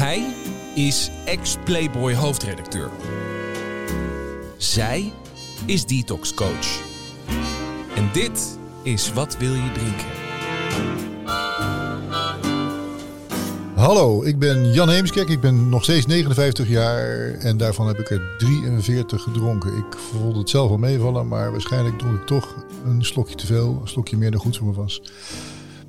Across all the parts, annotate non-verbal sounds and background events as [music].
Hij is ex-Playboy hoofdredacteur. Zij is detox coach. En dit is Wat wil je drinken? Hallo, ik ben Jan Heemskerk. Ik ben nog steeds 59 jaar en daarvan heb ik er 43 gedronken. Ik vond het zelf wel meevallen, maar waarschijnlijk dronk ik toch een slokje te veel. Een slokje meer dan goed voor me was.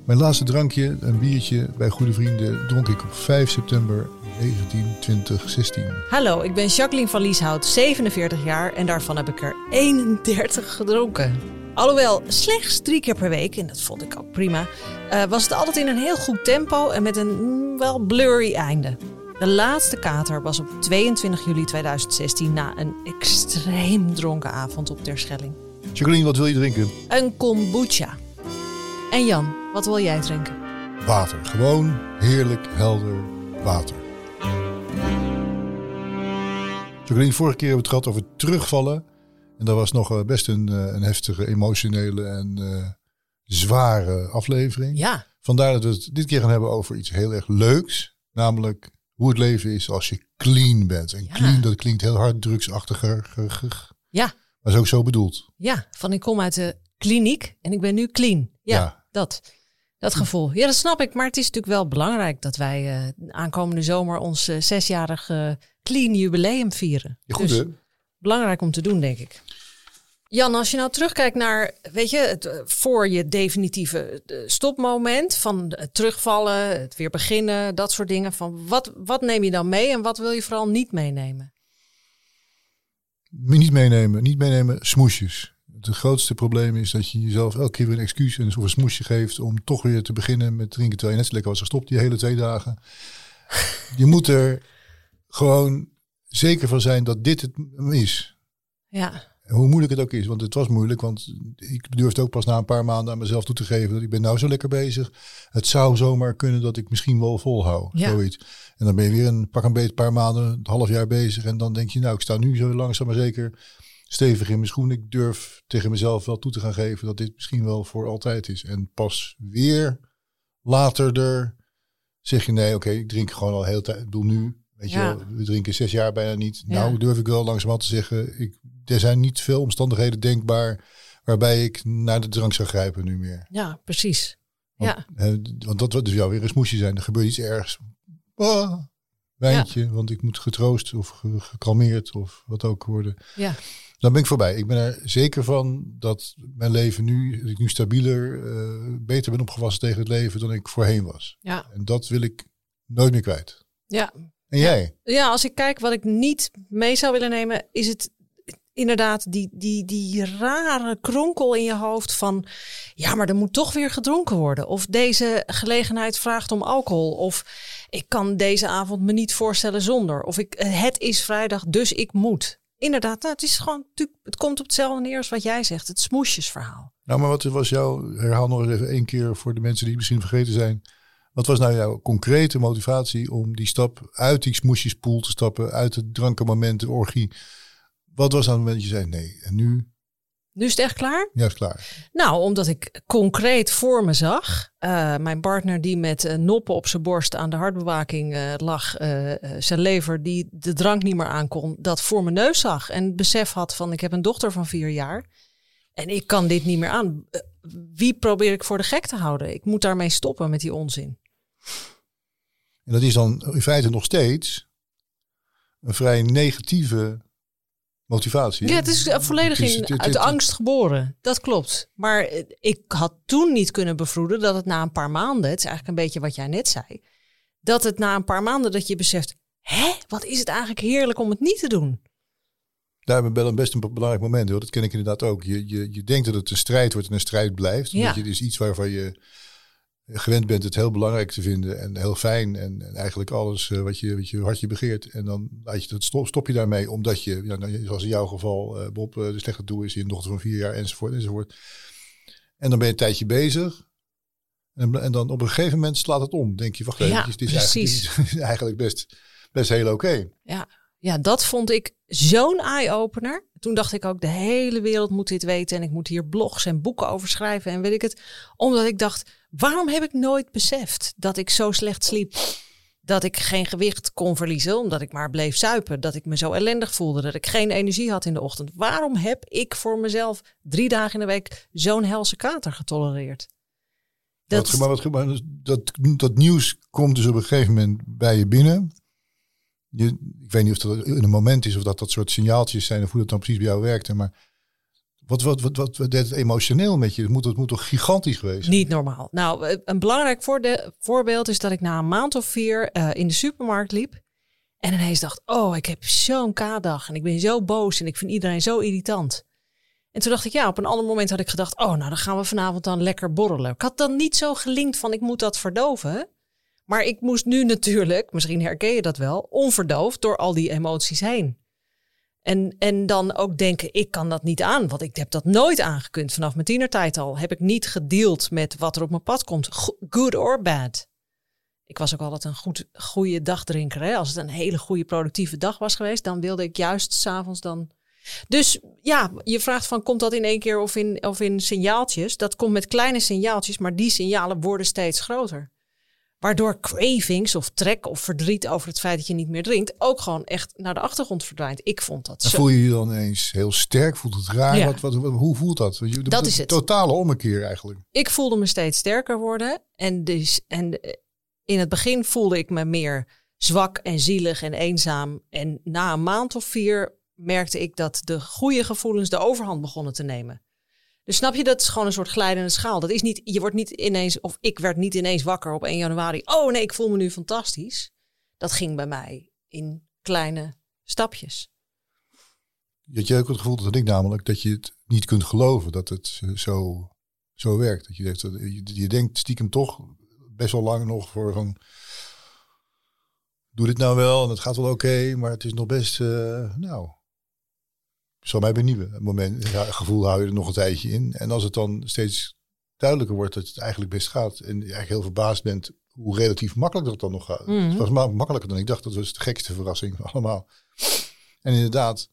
Mijn laatste drankje, een biertje bij goede vrienden, dronk ik op 5 september 192016. Hallo, ik ben Jacqueline van Lieshout, 47 jaar en daarvan heb ik er 31 gedronken. Alhoewel slechts drie keer per week, en dat vond ik ook prima, uh, was het altijd in een heel goed tempo en met een mm, wel blurry einde. De laatste kater was op 22 juli 2016 na een extreem dronken avond op Terschelling. Jacqueline, wat wil je drinken? Een kombucha. En Jan, wat wil jij drinken? Water. Gewoon heerlijk, helder water. Jacqueline, vorige keer hebben we het gehad over terugvallen. En dat was nog eh, best een, eh, een heftige, emotionele en uh, zware aflevering. Ja. Vandaar dat we het dit keer gaan hebben over iets heel erg leuks. Namelijk hoe het leven is als je clean bent. En clean, dat klinkt heel hard drugsachtiger. Ja. Maar is ook zo bedoeld. Ja, van ik kom uit de kliniek en ik ben nu clean. Ja, dat. Dat gevoel. Ja, dat snap ik. Maar het is natuurlijk wel belangrijk dat wij uh, aankomende zomer ons uh, zesjarige clean jubileum vieren. Ja, goed, dus, belangrijk om te doen, denk ik. Jan, als je nou terugkijkt naar, weet je, het, eh, voor je definitieve stopmoment van het terugvallen, het weer beginnen, dat soort dingen. Van wat, wat neem je dan mee en wat wil je vooral niet meenemen? Niet meenemen, niet meenemen smoesjes. Het grootste probleem is dat je jezelf elke keer weer een excuus en een smoesje geeft om toch weer te beginnen met drinken terwijl je net zo lekker was gestopt die hele twee dagen. [laughs] Je moet er gewoon zeker van zijn dat dit het is. Ja. Hoe moeilijk het ook is, want het was moeilijk, want ik durfde ook pas na een paar maanden aan mezelf toe te geven dat ik ben nou zo lekker bezig. Het zou zomaar kunnen dat ik misschien wel volhoud, ja. zoiets. En dan ben je weer een pak een beetje paar maanden, een half jaar bezig en dan denk je nou, ik sta nu zo langzaam maar zeker stevig in mijn schoen. Ik durf tegen mezelf wel toe te gaan geven dat dit misschien wel voor altijd is. En pas weer later er zeg je nee, oké, ik drink gewoon al heel tijd. Ik bedoel nu, weet je, we drinken zes jaar bijna niet. Nou durf ik wel langzamerhand te zeggen, ik, er zijn niet veel omstandigheden denkbaar waarbij ik naar de drank zou grijpen nu meer. Ja, precies. Want, ja. Want dat wordt dus jou weer een smoesje zijn. Er gebeurt iets ergs. Ah, wijntje, want ik moet getroost of gekalmeerd of wat ook worden. Ja. Dan ben ik voorbij. Ik ben er zeker van dat mijn leven nu, dat ik nu stabieler, uh, beter ben opgewassen tegen het leven dan ik voorheen was. Ja. En dat wil ik nooit meer kwijt. Ja. En jij? Ja, als ik kijk wat ik niet mee zou willen nemen, is het inderdaad die, die, die rare kronkel in je hoofd van, ja, maar er moet toch weer gedronken worden. Of deze gelegenheid vraagt om alcohol. Of ik kan deze avond me niet voorstellen zonder. Of ik, het is vrijdag, dus ik moet. Inderdaad, nou, het is gewoon, het komt op hetzelfde neer als wat jij zegt, het smoesjesverhaal. Nou, maar wat was jouw, herhaal nog even één keer voor de mensen die misschien vergeten zijn. Wat was nou jouw concrete motivatie om die stap uit die smoesjespoel te stappen, uit het drankenmoment, de orgie? Wat was aan het moment dat je zei nee, en nu nu is het echt klaar? Ja, is klaar. Nou, omdat ik concreet voor me zag. Uh, mijn partner die met uh, noppen op zijn borst aan de hartbewaking uh, lag. zijn lever die de drank niet meer aankon. Dat voor mijn neus zag. En het besef had van ik heb een dochter van vier jaar. En ik kan dit niet meer aan. wie probeer ik voor de gek te houden? Ik moet daarmee stoppen met die onzin. En dat is dan in feite nog steeds een vrij negatieve motivatie. Ja, het is volledig in, uit angst geboren. Dat klopt. Maar ik had toen niet kunnen bevroeden dat het na een paar maanden, het is eigenlijk een beetje wat jij net zei, dat het na een paar maanden dat je beseft, hè, wat is het eigenlijk heerlijk om het niet te doen. Daar ben ik best een belangrijk moment hoor. Dat ken ik inderdaad ook. Je, je, je denkt dat het een strijd wordt en een strijd blijft. Ja. je, is iets waarvan je gewend bent het heel belangrijk te vinden en heel fijn en, en eigenlijk alles uh, wat, je, wat je hartje begeert. En dan laat je het stop, stop je daarmee omdat je, ja, nou, zoals in jouw geval, uh, Bob, uh, de slechte doel is, je een dochter van vier jaar enzovoort enzovoort. En dan ben je een tijdje bezig. En, en dan op een gegeven moment slaat het om. Denk je, wacht even, ja, dit is eigenlijk, dit is [laughs] eigenlijk best, best heel oké. Ja, ja, dat vond ik zo'n eye-opener. Toen dacht ik ook, de hele wereld moet dit weten. En ik moet hier blogs en boeken over schrijven en weet ik het. Omdat ik dacht, waarom heb ik nooit beseft dat ik zo slecht sliep? Dat ik geen gewicht kon verliezen omdat ik maar bleef zuipen. Dat ik me zo ellendig voelde, dat ik geen energie had in de ochtend. Waarom heb ik voor mezelf drie dagen in de week zo'n helse kater getolereerd? Dat... Wat, maar wat, maar dat, dat nieuws komt dus op een gegeven moment bij je binnen. Je, ik weet niet of dat in een moment is of dat dat soort signaaltjes zijn of hoe dat dan precies bij jou werkte. Maar wat, wat, wat, wat, deed het emotioneel met je? Het moet, het moet toch gigantisch geweest Niet normaal. Nou, eh, een belangrijk voorbeeld is dat ik na een maand of vier uh, in de supermarkt liep. En ineens dacht, oh, ik heb zo'n K-dag en ik ben zo boos en ik vind iedereen zo irritant. En toen dacht ik, ja, op een ander moment had ik gedacht, oh, nou dan gaan we vanavond dan lekker borrelen. Ik had dan niet zo gelinkt van, ik moet dat verdoven. Maar ik moest nu natuurlijk, misschien herken je dat wel, onverdoofd door al die emoties heen. En, en dan ook denken, ik kan dat niet aan, want ik heb dat nooit aangekund. Vanaf mijn tienertijd al heb ik niet gedeeld met wat er op mijn pad komt, good or bad. Ik was ook altijd een goed, goede dagdrinker. Hè? Als het een hele goede productieve dag was geweest, dan wilde ik juist s'avonds dan... Dus ja, je vraagt van, komt dat in één keer of in, of in signaaltjes? Dat komt met kleine signaaltjes, maar die signalen worden steeds groter. Waardoor cravings of trek of verdriet over het feit dat je niet meer drinkt ook gewoon echt naar de achtergrond verdwijnt. Ik vond dat zo. Voel je je dan eens heel sterk? Voelt het raar? Wat, wat, hoe voelt dat? Je, dat is het. Totale ommekeer eigenlijk. Ik voelde me steeds sterker worden. En, dus, en in het begin voelde ik me meer zwak en zielig en eenzaam. En na een maand of vier merkte ik dat de goede gevoelens de overhand begonnen te nemen. Dus snap je, dat is gewoon een soort glijdende schaal. Dat is niet, je wordt niet ineens, of ik werd niet ineens wakker op 1 januari. Oh nee, ik voel me nu fantastisch. Dat ging bij mij in kleine stapjes. Je had je ook het gevoel dat ik namelijk dat je het niet kunt geloven dat het zo, zo werkt. Dat je, je, je denkt stiekem toch best wel lang nog voor van doe dit nou wel en het gaat wel oké, maar het is nog best, uh, nou, zal mij benieuwen. Moment, ja, gevoel hou je er nog een tijdje in. En als het dan steeds duidelijker wordt dat het eigenlijk best gaat. En je eigenlijk heel verbaasd bent hoe relatief makkelijk dat dan nog gaat. Mhm. Het was makkelijker dan ik dacht. Dat was de gekste verrassing van allemaal. En inderdaad,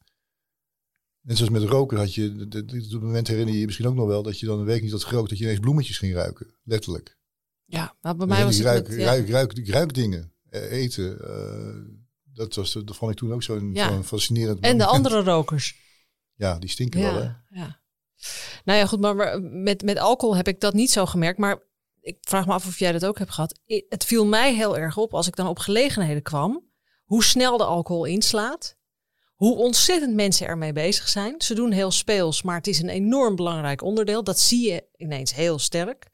net zoals met roken had je, het moment herinner je je misschien ook nog wel, dat je dan een week niet had gerookt, dat je ineens bloemetjes ging ruiken. Letterlijk. Ja, maar bij mij was het ruik, met, ja. ruik, ruik, ruik, dingen, eh, eten. Uh, dat, was, dat vond ik toen ook zo'n ja. zo fascinerend En de andere rokers. Ja, die stinken wel, hè? Ja. Nou ja, goed, maar met, met alcohol heb ik dat niet zo gemerkt. Maar ik vraag me af of jij dat ook hebt gehad. Het viel mij heel erg op als ik dan op gelegenheden kwam. Hoe snel de alcohol inslaat. Hoe ontzettend mensen ermee bezig zijn. Ze doen heel speels, maar het is een enorm belangrijk onderdeel. Dat zie je ineens heel sterk.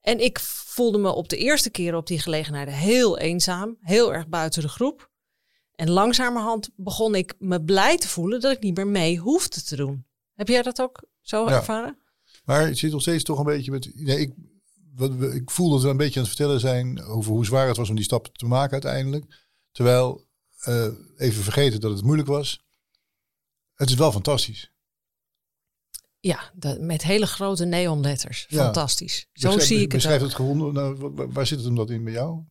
En ik voelde me op de eerste keer op die gelegenheden heel eenzaam. Heel erg buiten de groep. En langzamerhand begon ik me blij te voelen dat ik niet meer mee hoefde te doen. Heb jij dat ook zo ervaren? Maar het zit nog steeds toch een beetje met. Nee, ik, wat, ik voel dat we een beetje aan het vertellen zijn over hoe zwaar het was om die stap te maken uiteindelijk. Terwijl, uh, even vergeten dat het moeilijk was. Het is wel fantastisch. Ja, met hele grote neonletters. Fantastisch. Zo zie ik het. Beschrijf het gewoon. Nou, waar zit het hem dat in bij jou?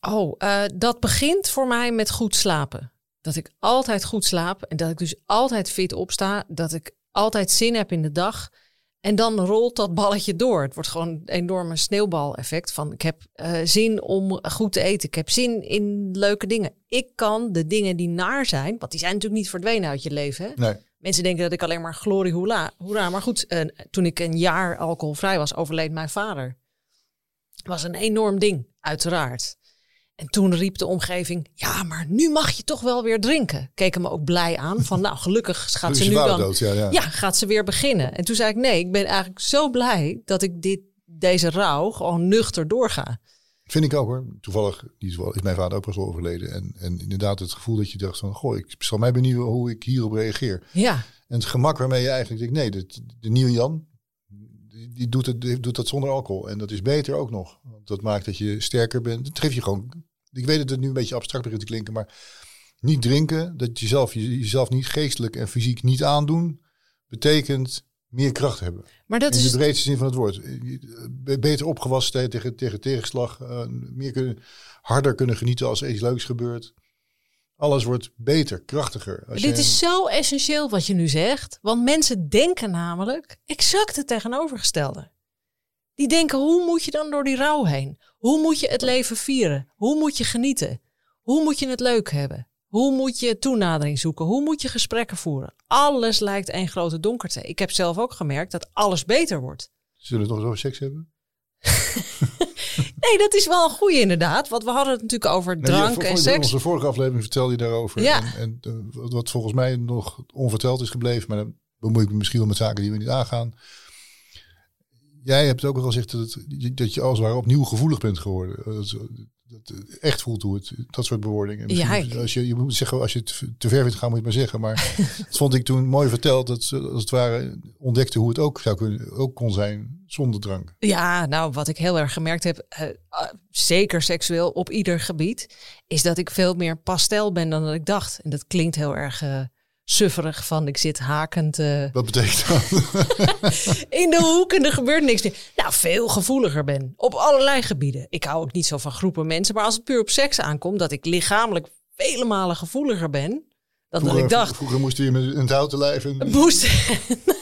Oh, uh, dat begint voor mij met goed slapen. Dat ik altijd goed slaap en dat ik dus altijd fit opsta. Dat ik altijd zin heb in de dag. En dan rolt dat balletje door. Het wordt gewoon een enorme sneeuwbaleffect van ik heb uh, zin om goed te eten. Ik heb zin in leuke dingen. Ik kan de dingen die naar zijn, want die zijn natuurlijk niet verdwenen uit je leven. Hè? Nee. Mensen denken dat ik alleen maar glorie hoera. hoera. Maar goed, uh, toen ik een jaar alcoholvrij was, overleed mijn vader. Het was een enorm ding, uiteraard. En toen riep de omgeving, ja, maar nu mag je toch wel weer drinken. Keken me ook blij aan van, nou, gelukkig gaat ze nu dan... Dood, ja, ja. ja, gaat ze weer beginnen. En toen zei ik, nee, ik ben eigenlijk zo blij dat ik dit, deze rouw gewoon nuchter doorga. Vind ik ook hoor. Toevallig is mijn vader ook pas overleden. En, en inderdaad het gevoel dat je dacht van, goh, ik zal mij benieuwen hoe ik hierop reageer. Ja. En het gemak waarmee je eigenlijk denkt, nee, de, de nieuwe Jan, die doet, het, die doet dat zonder alcohol. En dat is beter ook nog. Want dat maakt dat je sterker bent. Het geeft je gewoon. Ik weet dat het nu een beetje abstract begint te klinken, maar niet drinken, dat jezelf, jezelf niet geestelijk en fysiek niet aandoen, betekent meer kracht hebben. Maar dat In de breedste zin van het woord. Beter opgewassen tegen, tegen tegenslag. Uh, meer kunnen, harder kunnen genieten als er iets leuks gebeurt. Alles wordt beter, krachtiger. Als Dit is zo essentieel wat je nu zegt. Want mensen denken namelijk exact het tegenovergestelde. Die denken, hoe moet je dan door die rouw heen? Hoe moet je het leven vieren? Hoe moet je genieten? Hoe moet je het leuk hebben? Hoe moet je toenadering zoeken? Hoe moet je gesprekken voeren? Alles lijkt één grote donkerte. Ik heb zelf ook gemerkt dat alles beter wordt. Zullen we het nog eens over seks hebben? [laughs] nee, dat is wel een goede inderdaad. Want we hadden het natuurlijk over drank en seks. In onze vorige aflevering vertelde je daarover. Ja. En, en uh, wat volgens mij nog onverteld is gebleven. Maar dan bemoei ik me misschien wel met zaken die we niet aangaan. Jij hebt ook al gezegd dat, dat je als het ware opnieuw gevoelig bent geworden dat echt voelt hoe het, dat soort bewoordingen. Ja, als je, je moet zeggen, als je het te ver vindt gaan, moet je het maar zeggen. Maar [laughs] dat vond ik toen mooi verteld, dat ze als het ware ontdekte hoe het ook zou kunnen, ook kon zijn zonder drank. Ja, nou, wat ik heel erg gemerkt heb, uh, zeker seksueel op ieder gebied, is dat ik veel meer pastel ben dan dat ik dacht. En dat klinkt heel erg uh, sufferig van ik zit hakend. Uh, Wat betekent dat? [laughs] in de hoek en er gebeurt niks meer. Nou, veel gevoeliger ben. Op allerlei gebieden. Ik hou ook niet zo van groepen mensen. Maar als het puur op seks aankomt, dat ik lichamelijk vele malen gevoeliger ben. Dan vroeger, dat ik dacht. Vroeger moest je met een houten lijf. En... Moest.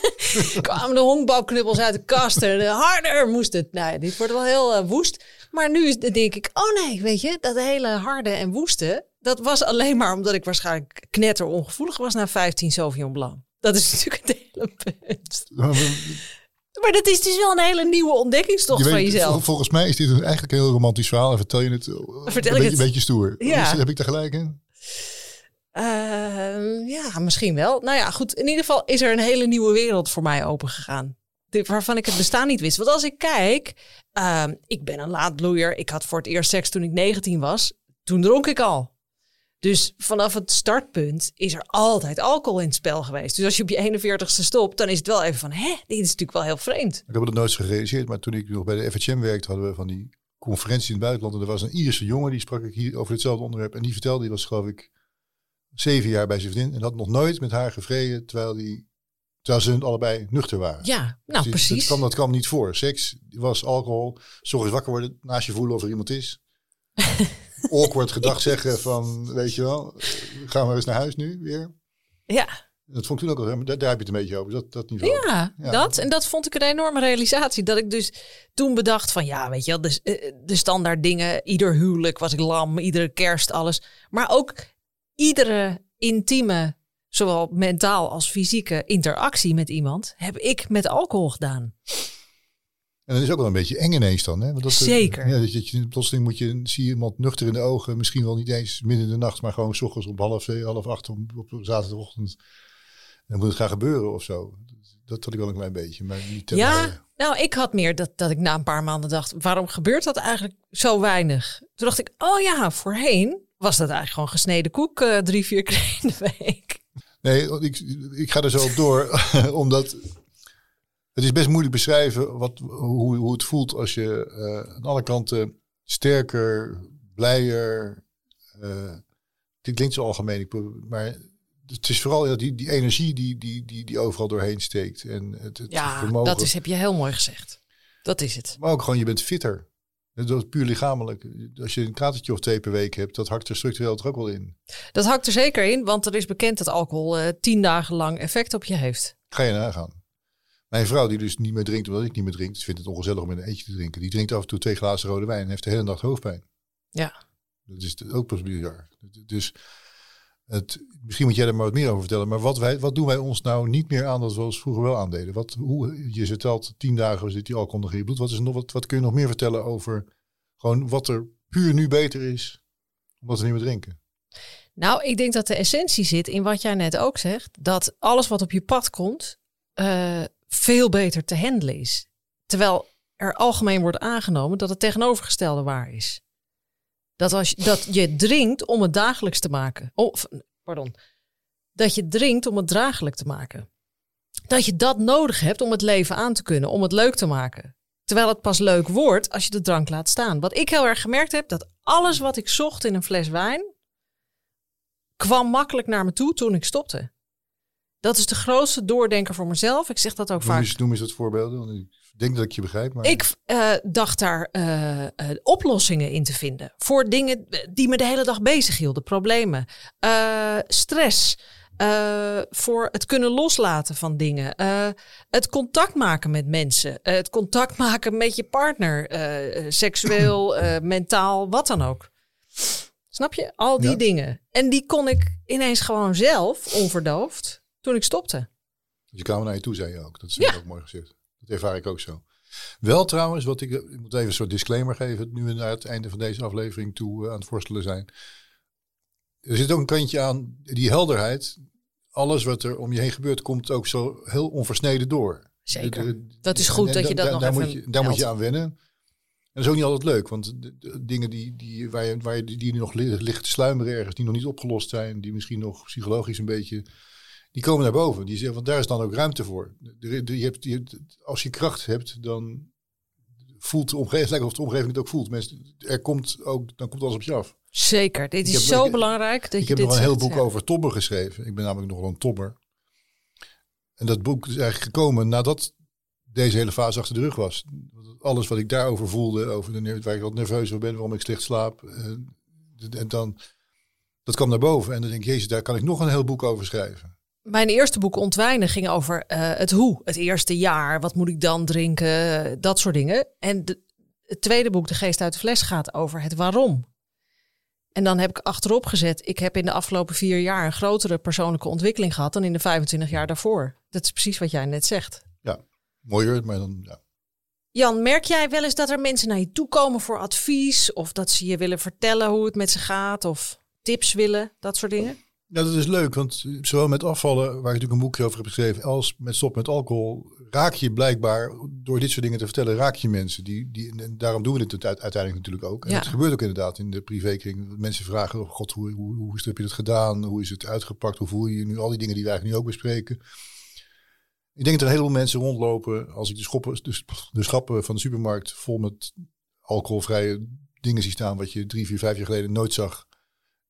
[laughs] kwamen de honkbalknuppels uit de kast. En harder moest het. Nou, dit wordt wel heel uh, woest. Maar nu denk ik, oh nee, weet je, dat hele harde en woeste dat was alleen maar omdat ik waarschijnlijk knetter ongevoelig was na 15 Sauvignon Blanc. Dat is [laughs] natuurlijk het hele punt. Maar dat is dus wel een hele nieuwe ontdekkingstocht je van jezelf. Volgens mij is dit eigenlijk een heel romantisch verhaal. En vertel je het, vertel een, beetje, een beetje stoer. Ja. heb ik er gelijk in? Uh, ja, misschien wel. Nou ja, goed. In ieder geval is er een hele nieuwe wereld voor mij opengegaan. Waarvan ik het bestaan niet wist. Want als ik kijk, uh, ik ben een laadbloeier. Ik had voor het eerst seks toen ik 19 was. Toen dronk ik al. Dus vanaf het startpunt is er altijd alcohol in het spel geweest. Dus als je op je 41ste stopt, dan is het wel even van, hè, dit is natuurlijk wel heel vreemd. Ik heb het nooit gerealiseerd, maar toen ik nog bij de FHM werkte, hadden we van die conferentie in het buitenland. En er was een Ierse jongen, die sprak ik hier over hetzelfde onderwerp. En die vertelde, die was geloof ik zeven jaar bij zijn vriendin. En had nog nooit met haar gevreden, terwijl, die, terwijl ze allebei nuchter waren. Ja, nou dus precies. Dat kwam, dat kwam niet voor. Seks was alcohol, zorg wakker worden, naast je voelen of er iemand is. [laughs] awkward gedag zeggen van, weet je wel, gaan we eens naar huis nu weer. Ja. Dat vond ik toen ook al, daar, daar heb je het een beetje over, dat, dat niveau. Ja, ja, dat. En dat vond ik een enorme realisatie. Dat ik dus toen bedacht van, ja, weet je wel, de, eh, de standaard dingen. Ieder huwelijk was ik lam, iedere kerst, alles. Maar ook iedere intieme, zowel mentaal als fysieke interactie met iemand, heb ik met alcohol gedaan. En dat is ook wel een beetje eng ineens dan. Hè? Want dat, eh, Zeker. Ja, dat je, plotseling moet je, zie je iemand nuchter in de ogen. Misschien wel niet eens midden in de nacht, maar gewoon s ochtends op half half acht op, op zaterdagochtend. Dan moet het gaan gebeuren of zo. Dat had ik wel een klein beetje. Maar niet ja, nou ik had meer dat, dat ik na een paar maanden dacht, waarom gebeurt dat eigenlijk zo weinig? Toen dacht ik, oh ja, voorheen was dat eigenlijk gewoon gesneden koek uh, drie, vier keer in de week. Nee, ik, ik ga er zo op door, [laughs] omdat het is best moeilijk beschrijven wat, hoe, hoe het voelt als je uh, aan alle kanten sterker, blijer. Uh, dit klinkt zo algemeen, maar het is vooral die, die energie die, die, die, die overal doorheen steekt. En het, het ja, vermogen. dat is, heb je heel mooi gezegd. Dat is het. Maar ook gewoon, je bent fitter. Dat is puur lichamelijk. Als je een katertje of twee per week hebt, dat hakt er structureel toch ook wel in. Dat hakt er zeker in, want er is bekend dat alcohol uh, tien dagen lang effect op je heeft. Ga je nagaan. Mijn vrouw, die dus niet meer drinkt omdat ik niet meer drink, dus vindt het ongezellig om een eentje te drinken. Die drinkt af en toe twee glazen rode wijn en heeft de hele nacht hoofdpijn. Ja. Dat is ook pas bizar. Dus het, misschien moet jij er maar wat meer over vertellen. Maar wat, wij, wat doen wij ons nou niet meer aan dat we ons vroeger wel aandeden? Wat, hoe, je vertelt tien dagen zit die alcohol nog in je bloed. Wat, is nog, wat, wat kun je nog meer vertellen over gewoon wat er puur nu beter is omdat we niet meer drinken? Nou, ik denk dat de essentie zit in wat jij net ook zegt. Dat alles wat op je pad komt, uh, veel beter te handelen is. Terwijl er algemeen wordt aangenomen dat het tegenovergestelde waar is. Dat, als je, dat je drinkt om het dagelijks te maken. Of, pardon. Dat je drinkt om het draaglijk te maken. dat je dat nodig hebt om het leven aan te kunnen, om het leuk te maken. Terwijl het pas leuk wordt als je de drank laat staan. Wat ik heel erg gemerkt heb, dat alles wat ik zocht in een fles wijn, kwam makkelijk naar me toe toen ik stopte. Dat is de grootste doordenker voor mezelf. Ik zeg dat ook Noem vaak. eens, noem eens wat voorbeelden. Want ik denk dat ik je begrijp. Maar... Ik eh, dacht daar eh, eh, oplossingen in te vinden voor dingen die me de hele dag bezig hielden. Problemen, stress, voor het kunnen loslaten van dingen, het contact maken met mensen, het contact [laughs] maken met je partner, seksueel, [laughs] mentaal, wat dan ook. Snap je? Al die Ja. dingen. En die kon ik ineens gewoon zelf, onverdoofd, toen ik stopte. Je kwam naar je toe, zei je ook. Dat is Ja. ook mooi gezegd. Dat ervaar ik ook zo. Wel trouwens, wat ik, ik moet even een soort disclaimer geven, nu we naar het einde van deze aflevering toe eh, aan het worstelen zijn. Er zit ook een kantje aan, die helderheid. Alles wat er om je heen gebeurt, komt ook zo heel onversneden door. Zeker. De- de- Dat is goed en dat je da- dat da- nog daar even moet je, Daar moet je aan wennen. En dat is ook niet altijd leuk, want de, de dingen die, die, waar je, waar je, die nog li- liggen te sluimeren ergens, die nog niet opgelost zijn, die misschien nog psychologisch een beetje, die komen naar boven. Die zeggen, want daar is dan ook ruimte voor. Je hebt, je, als je kracht hebt, dan voelt de omgeving, het lijkt of de omgeving het ook voelt. Mensen, er komt ook, dan komt alles op je af. Zeker. Dit is heb- zo ik- belangrijk dat ik je heb dit nog een heel boek ja. over tobber geschreven. Ik ben namelijk nogal een tobber. En dat boek is eigenlijk gekomen nadat deze hele fase achter de rug was. Alles wat ik daarover voelde, over de, waar ik wat nerveus over ben, waarom ik slecht slaap. eh, en dan, dat kwam naar boven. En dan denk ik, jezus, daar kan ik nog een heel boek over schrijven. Mijn eerste boek Ontwijnen ging over eh, het hoe. Het eerste jaar, wat moet ik dan drinken, dat soort dingen. En de, het tweede boek, De Geest uit de Fles, gaat over het waarom. En dan heb ik achterop gezet, ik heb in de afgelopen vier jaar een grotere persoonlijke ontwikkeling gehad dan in de 25 jaar daarvoor. Dat is precies wat jij net zegt. Mooier, maar dan, ja. Jan, merk jij wel eens dat er mensen naar je toe komen voor advies? Of dat ze je willen vertellen hoe het met ze gaat? Of tips willen, dat soort dingen? Ja, dat is leuk, want zowel met afvallen, waar ik natuurlijk een boekje over heb geschreven, als met stop met alcohol, raak je blijkbaar, door dit soort dingen te vertellen, raak je mensen. Die, die, en daarom doen we dit uite- uiteindelijk natuurlijk ook. En Ja. dat gebeurt ook inderdaad in de privékring. Mensen vragen, oh god, hoe, hoe, hoe heb je dat gedaan? Hoe is het uitgepakt? Hoe voel je je nu? Al die dingen die we eigenlijk nu ook bespreken. Ik denk dat er een heleboel mensen rondlopen, als ik de, schoppen, de, de schappen van de supermarkt vol met alcoholvrije dingen zie staan, wat je drie, vier, vijf jaar geleden nooit zag.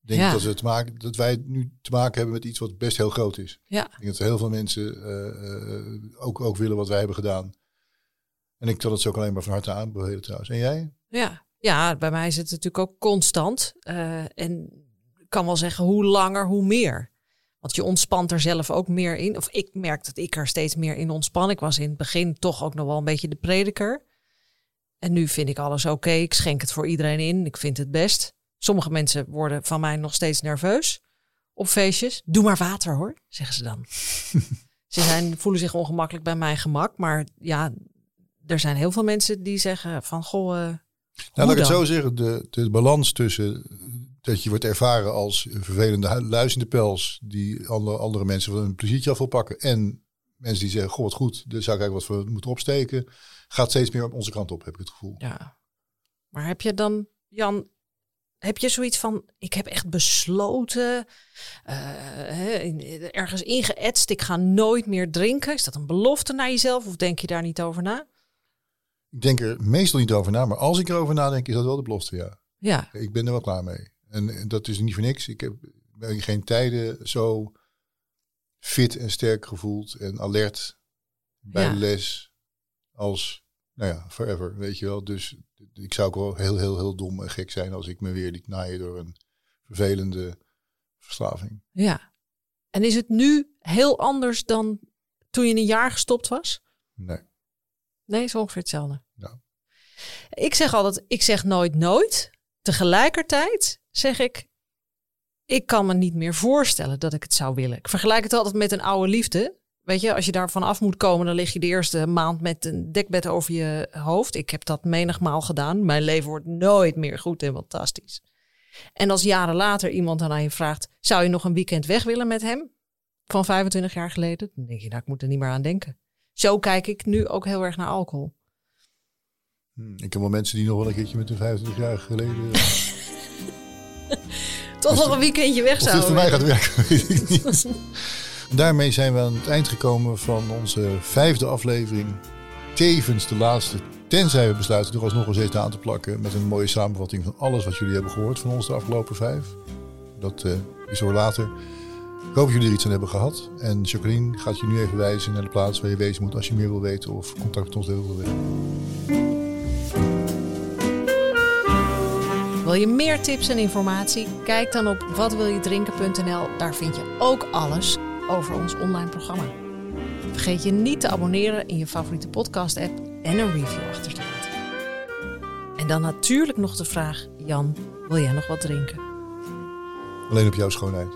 Denk Ja. dat, we te maken, dat wij nu te maken hebben met iets wat best heel groot is. Ja. Ik denk dat heel veel mensen eh, eh, ook, ook willen wat wij hebben gedaan. En ik kan het ze ook alleen maar van harte aanbevelen trouwens. En jij? Ja, ja bij mij is het natuurlijk ook constant. Eh, en ik kan wel zeggen, hoe langer, hoe meer. Want je ontspant er zelf ook meer in. Of ik merk dat ik er steeds meer in ontspan. Ik was in het begin toch ook nog wel een beetje de prediker. En nu vind ik alles oké. Ik schenk het voor iedereen in. Ik vind het best. Sommige mensen worden van mij nog steeds nerveus op feestjes. Doe maar water hoor, zeggen ze dan. [laughs] ze zijn, voelen zich ongemakkelijk bij mijn gemak. Maar ja, er zijn heel veel mensen die zeggen van goh... eh, Nou, laat ik het zo zeggen. De, de balans tussen dat je wordt ervaren als een vervelende hu- luis in de pels. Die andere, andere mensen van een pleziertje af wil pakken. En mensen die zeggen, goh wat goed. Daar zou ik eigenlijk wat voor moeten opsteken. Gaat steeds meer op onze kant op, heb ik het gevoel. Ja. Maar heb je dan, Jan, heb je zoiets van, ik heb echt besloten, eh, ergens ingeëtst, ik ga nooit meer drinken. Is dat een belofte naar jezelf of denk je daar niet over na? Ik denk er meestal niet over na. Maar als ik erover nadenk, is dat wel de belofte, ja. Ja, Ik ben er wel klaar mee. En, en dat is niet voor niks. Ik heb in geen tijden zo fit en sterk gevoeld en alert bij Ja. de les als, nou ja, forever, weet je wel. Dus ik zou ook wel heel, heel, heel dom en gek zijn als ik me weer liet naaien door een vervelende verslaving. ja. En is het nu heel anders dan toen je een jaar gestopt was? Nee. Nee, is ongeveer hetzelfde. Ja. Ik zeg altijd, ik zeg nooit nooit. Tegelijkertijd zeg ik, ik kan me niet meer voorstellen dat ik het zou willen. Ik vergelijk het altijd met een oude liefde. Weet je, als je daarvan af moet komen, dan lig je de eerste maand met een dekbed over je hoofd. Ik heb dat menigmaal gedaan. Mijn leven wordt nooit meer goed en fantastisch. En als jaren later iemand dan aan je vraagt, zou je nog een weekend weg willen met hem? Van 25 jaar geleden? Dan denk je, nou, ik moet er niet meer aan denken. Zo kijk ik nu ook heel erg naar alcohol. Hm, Ik heb wel mensen die nog wel een keertje met een 25 jaar geleden... [laughs] Toch nog een weekendje weg Of dit zouden voor mij gaat werken, [laughs] weet ik niet. [laughs] Daarmee zijn we aan het eind gekomen van onze vijfde aflevering. Tevens de laatste. Tenzij we besluiten er alsnog eens even aan te plakken. Met een mooie samenvatting van alles wat jullie hebben gehoord van ons de afgelopen vijf. Dat uh, is voor later. Ik hoop dat jullie er iets aan hebben gehad. En Jacqueline gaat je nu even wijzen naar de plaats waar je wezen moet als je meer wil weten of contact met ons wil willen. Wil je meer tips en informatie? Kijk dan op watwiljedrinken.nl. Daar vind je ook alles over ons online programma. Vergeet je niet te abonneren in je favoriete podcast-app en een review achter te laten. En dan natuurlijk nog de vraag: Jan, wil jij nog wat drinken? Alleen op jouw schoonheid.